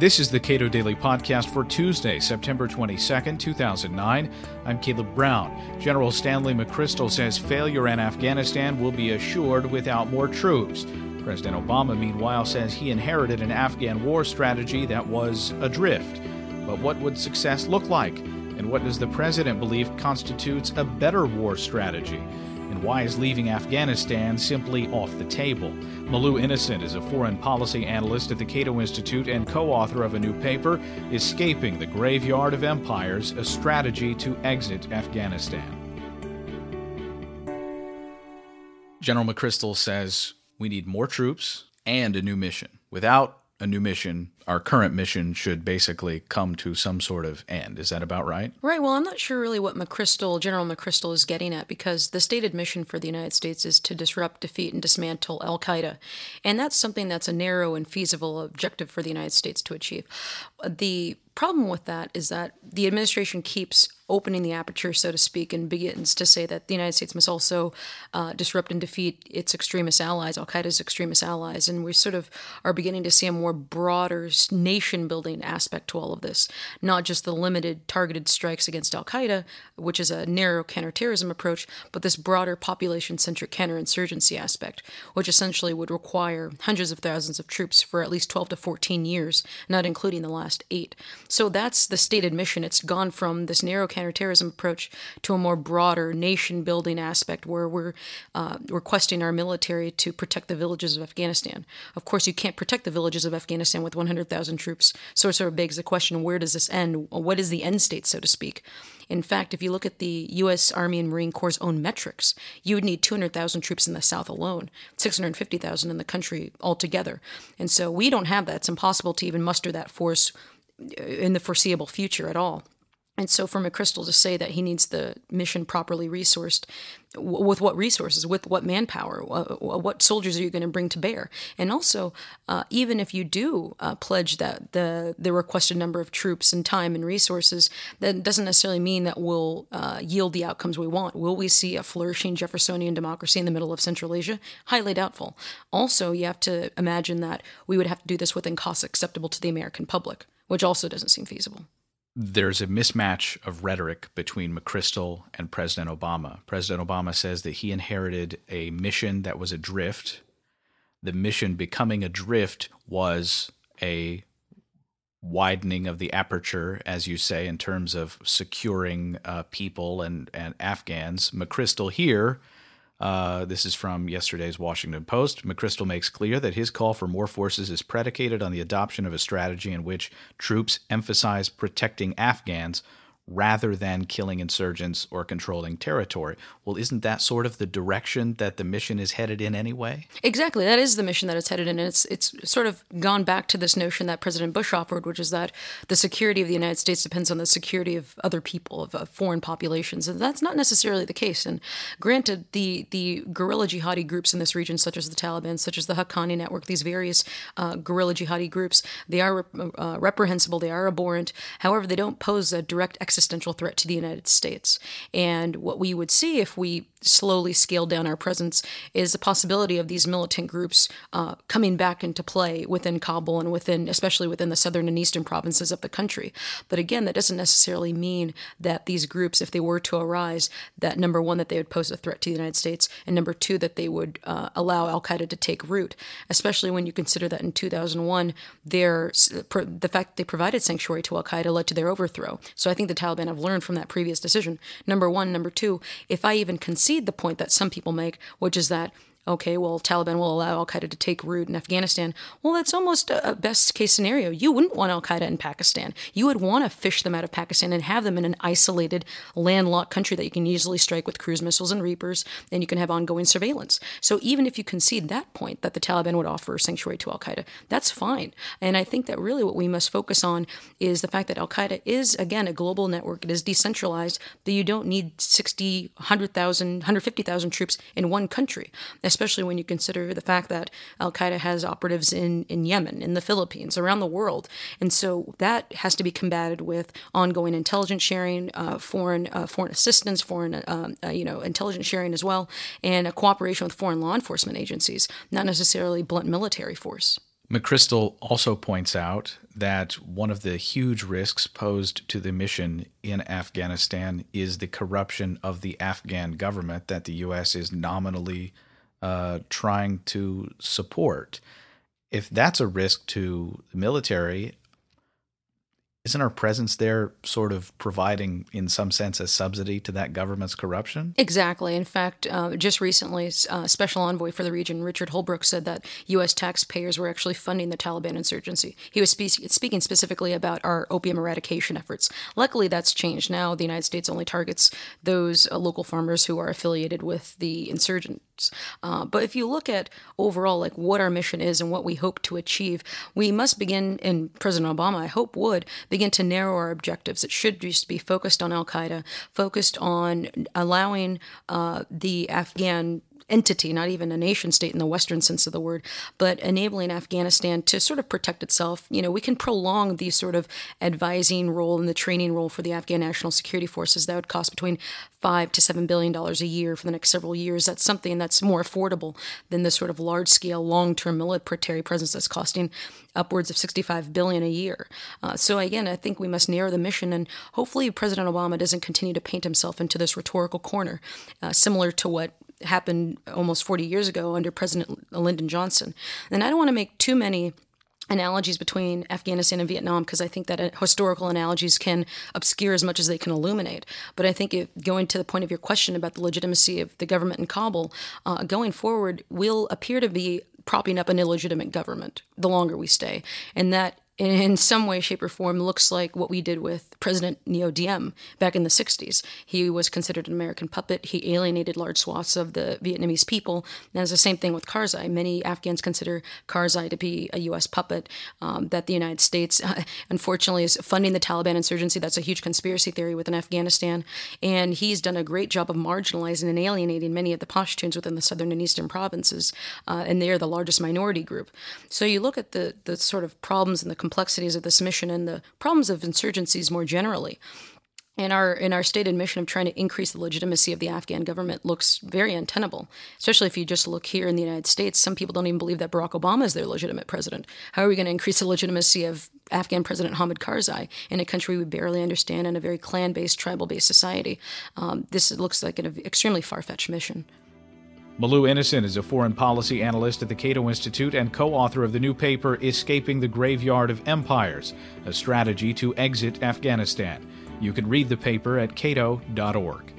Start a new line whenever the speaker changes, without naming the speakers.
This is the Cato Daily Podcast for Tuesday, September 22nd, 2009. I'm Caleb Brown. General Stanley McChrystal says failure in Afghanistan will be assured without more troops. President Obama, meanwhile, says he inherited an Afghan war strategy that was adrift. But what would success look like? And what does the president believe constitutes a better war strategy? And why is leaving Afghanistan simply off the table? Malou Innocent is a foreign policy analyst at the Cato Institute and co author of a new paper, Escaping the Graveyard of Empires A Strategy to Exit Afghanistan. General McChrystal says we need more troops and a new mission. Without a new mission, our current mission should basically come to some sort of end. Is that about right?
Right. Well, I'm not sure really what McChrystal, General McChrystal, is getting at because the stated mission for the United States is to disrupt, defeat, and dismantle Al Qaeda. And that's something that's a narrow and feasible objective for the United States to achieve. The problem with that is that the administration keeps opening the aperture, so to speak, and begins to say that the United States must also uh, disrupt and defeat its extremist allies, Al Qaeda's extremist allies. And we sort of are beginning to see a more broader nation building aspect to all of this, not just the limited targeted strikes against Al Qaeda, which is a narrow counterterrorism approach, but this broader population centric counterinsurgency aspect, which essentially would require hundreds of thousands of troops for at least 12 to 14 years, not including the last eight. So that's the stated mission. It's gone from this narrow counterterrorism approach to a more broader nation building aspect where we're uh, requesting our military to protect the villages of Afghanistan. Of course, you can't protect the villages of Afghanistan with 100,000 troops. So it sort of begs the question where does this end? What is the end state, so to speak? In fact, if you look at the U.S. Army and Marine Corps' own metrics, you would need 200,000 troops in the South alone, 650,000 in the country altogether. And so we don't have that. It's impossible to even muster that force in the foreseeable future at all. And so for McChrystal to say that he needs the mission properly resourced, w- with what resources, with what manpower, w- what soldiers are you going to bring to bear? And also, uh, even if you do uh, pledge that the the requested number of troops and time and resources, that doesn't necessarily mean that we'll uh, yield the outcomes we want. Will we see a flourishing Jeffersonian democracy in the middle of Central Asia? Highly doubtful. Also, you have to imagine that we would have to do this within costs acceptable to the American public which also doesn't seem feasible.
There's a mismatch of rhetoric between McChrystal and President Obama. President Obama says that he inherited a mission that was adrift. The mission becoming adrift was a widening of the aperture, as you say, in terms of securing uh, people and, and Afghans. McChrystal here uh, this is from yesterday's Washington Post. McChrystal makes clear that his call for more forces is predicated on the adoption of a strategy in which troops emphasize protecting Afghans rather than killing insurgents or controlling territory. Well, isn't that sort of the direction that the mission is headed in anyway?
Exactly. That is the mission that it's headed in. And it's, it's sort of gone back to this notion that President Bush offered, which is that the security of the United States depends on the security of other people, of, of foreign populations. And that's not necessarily the case. And granted, the, the guerrilla jihadi groups in this region, such as the Taliban, such as the Haqqani Network, these various uh, guerrilla jihadi groups, they are uh, reprehensible, they are abhorrent. However, they don't pose a direct existential threat to the United States. And what we would see if we slowly scale down our presence is the possibility of these militant groups uh, coming back into play within Kabul and within, especially within the southern and eastern provinces of the country. But again, that doesn't necessarily mean that these groups, if they were to arise, that number one, that they would pose a threat to the United States, and number two, that they would uh, allow Al Qaeda to take root. Especially when you consider that in 2001, their the fact that they provided sanctuary to Al Qaeda led to their overthrow. So I think the Taliban have learned from that previous decision. Number one, number two, if I even concede the point that some people make, which is that okay, well, Taliban will allow Al Qaeda to take root in Afghanistan. Well, that's almost a best case scenario. You wouldn't want Al Qaeda in Pakistan. You would want to fish them out of Pakistan and have them in an isolated, landlocked country that you can easily strike with cruise missiles and Reapers, and you can have ongoing surveillance. So even if you concede that point that the Taliban would offer sanctuary to Al Qaeda, that's fine. And I think that really what we must focus on is the fact that Al Qaeda is, again, a global network. It is decentralized, that you don't need 60, 100,000, 150,000 troops in one country especially when you consider the fact that Al Qaeda has operatives in, in Yemen, in the Philippines, around the world. And so that has to be combated with ongoing intelligence sharing, uh, foreign uh, foreign assistance, foreign uh, uh you know intelligence sharing as well, and a cooperation with foreign law enforcement agencies, not necessarily blunt military force.
McChrystal also points out that one of the huge risks posed to the mission in Afghanistan is the corruption of the Afghan government that the U.S. is nominally uh, trying to support. If that's a risk to the military, isn't our presence there sort of providing, in some sense, a subsidy to that government's corruption?
Exactly. In fact, uh, just recently, uh, Special Envoy for the region, Richard Holbrooke, said that U.S. taxpayers were actually funding the Taliban insurgency. He was spe- speaking specifically about our opium eradication efforts. Luckily, that's changed. Now, the United States only targets those uh, local farmers who are affiliated with the insurgent uh, but if you look at overall, like what our mission is and what we hope to achieve, we must begin, and President Obama, I hope, would begin to narrow our objectives. It should just be focused on Al Qaeda, focused on allowing uh, the Afghan entity, not even a nation state in the Western sense of the word, but enabling Afghanistan to sort of protect itself. You know, we can prolong the sort of advising role and the training role for the Afghan National Security Forces. That would cost between five to seven billion dollars a year for the next several years. That's something that's more affordable than the sort of large scale, long term military presence that's costing upwards of 65 billion a year. Uh, so again, I think we must narrow the mission, and hopefully President Obama doesn't continue to paint himself into this rhetorical corner, uh, similar to what happened almost 40 years ago under President Lyndon Johnson. And I don't want to make too many analogies between Afghanistan and Vietnam because I think that uh, historical analogies can obscure as much as they can illuminate. But I think if, going to the point of your question about the legitimacy of the government in Kabul, uh, going forward, will appear to be propping up an illegitimate government the longer we stay. And that in some way, shape, or form looks like what we did with President Ngo Diem back in the 60s. He was considered an American puppet. He alienated large swaths of the Vietnamese people. And it's the same thing with Karzai. Many Afghans consider Karzai to be a U.S. puppet, um, that the United States, uh, unfortunately, is funding the Taliban insurgency. That's a huge conspiracy theory within Afghanistan. And he's done a great job of marginalizing and alienating many of the Pashtuns within the southern and eastern provinces. Uh, and they are the largest minority group. So you look at the, the sort of problems and the complexities of this mission and the problems of insurgencies more generally. And our in our stated mission of trying to increase the legitimacy of the Afghan government looks very untenable. Especially if you just look here in the United States, some people don't even believe that Barack Obama is their legitimate president. How are we going to increase the legitimacy of Afghan President Hamid Karzai in a country we barely understand in a very clan-based, tribal-based society? Um, this looks like an extremely far-fetched mission.
Malou Innocent is a foreign policy analyst at the Cato Institute and co author of the new paper Escaping the Graveyard of Empires A Strategy to Exit Afghanistan. You can read the paper at cato.org.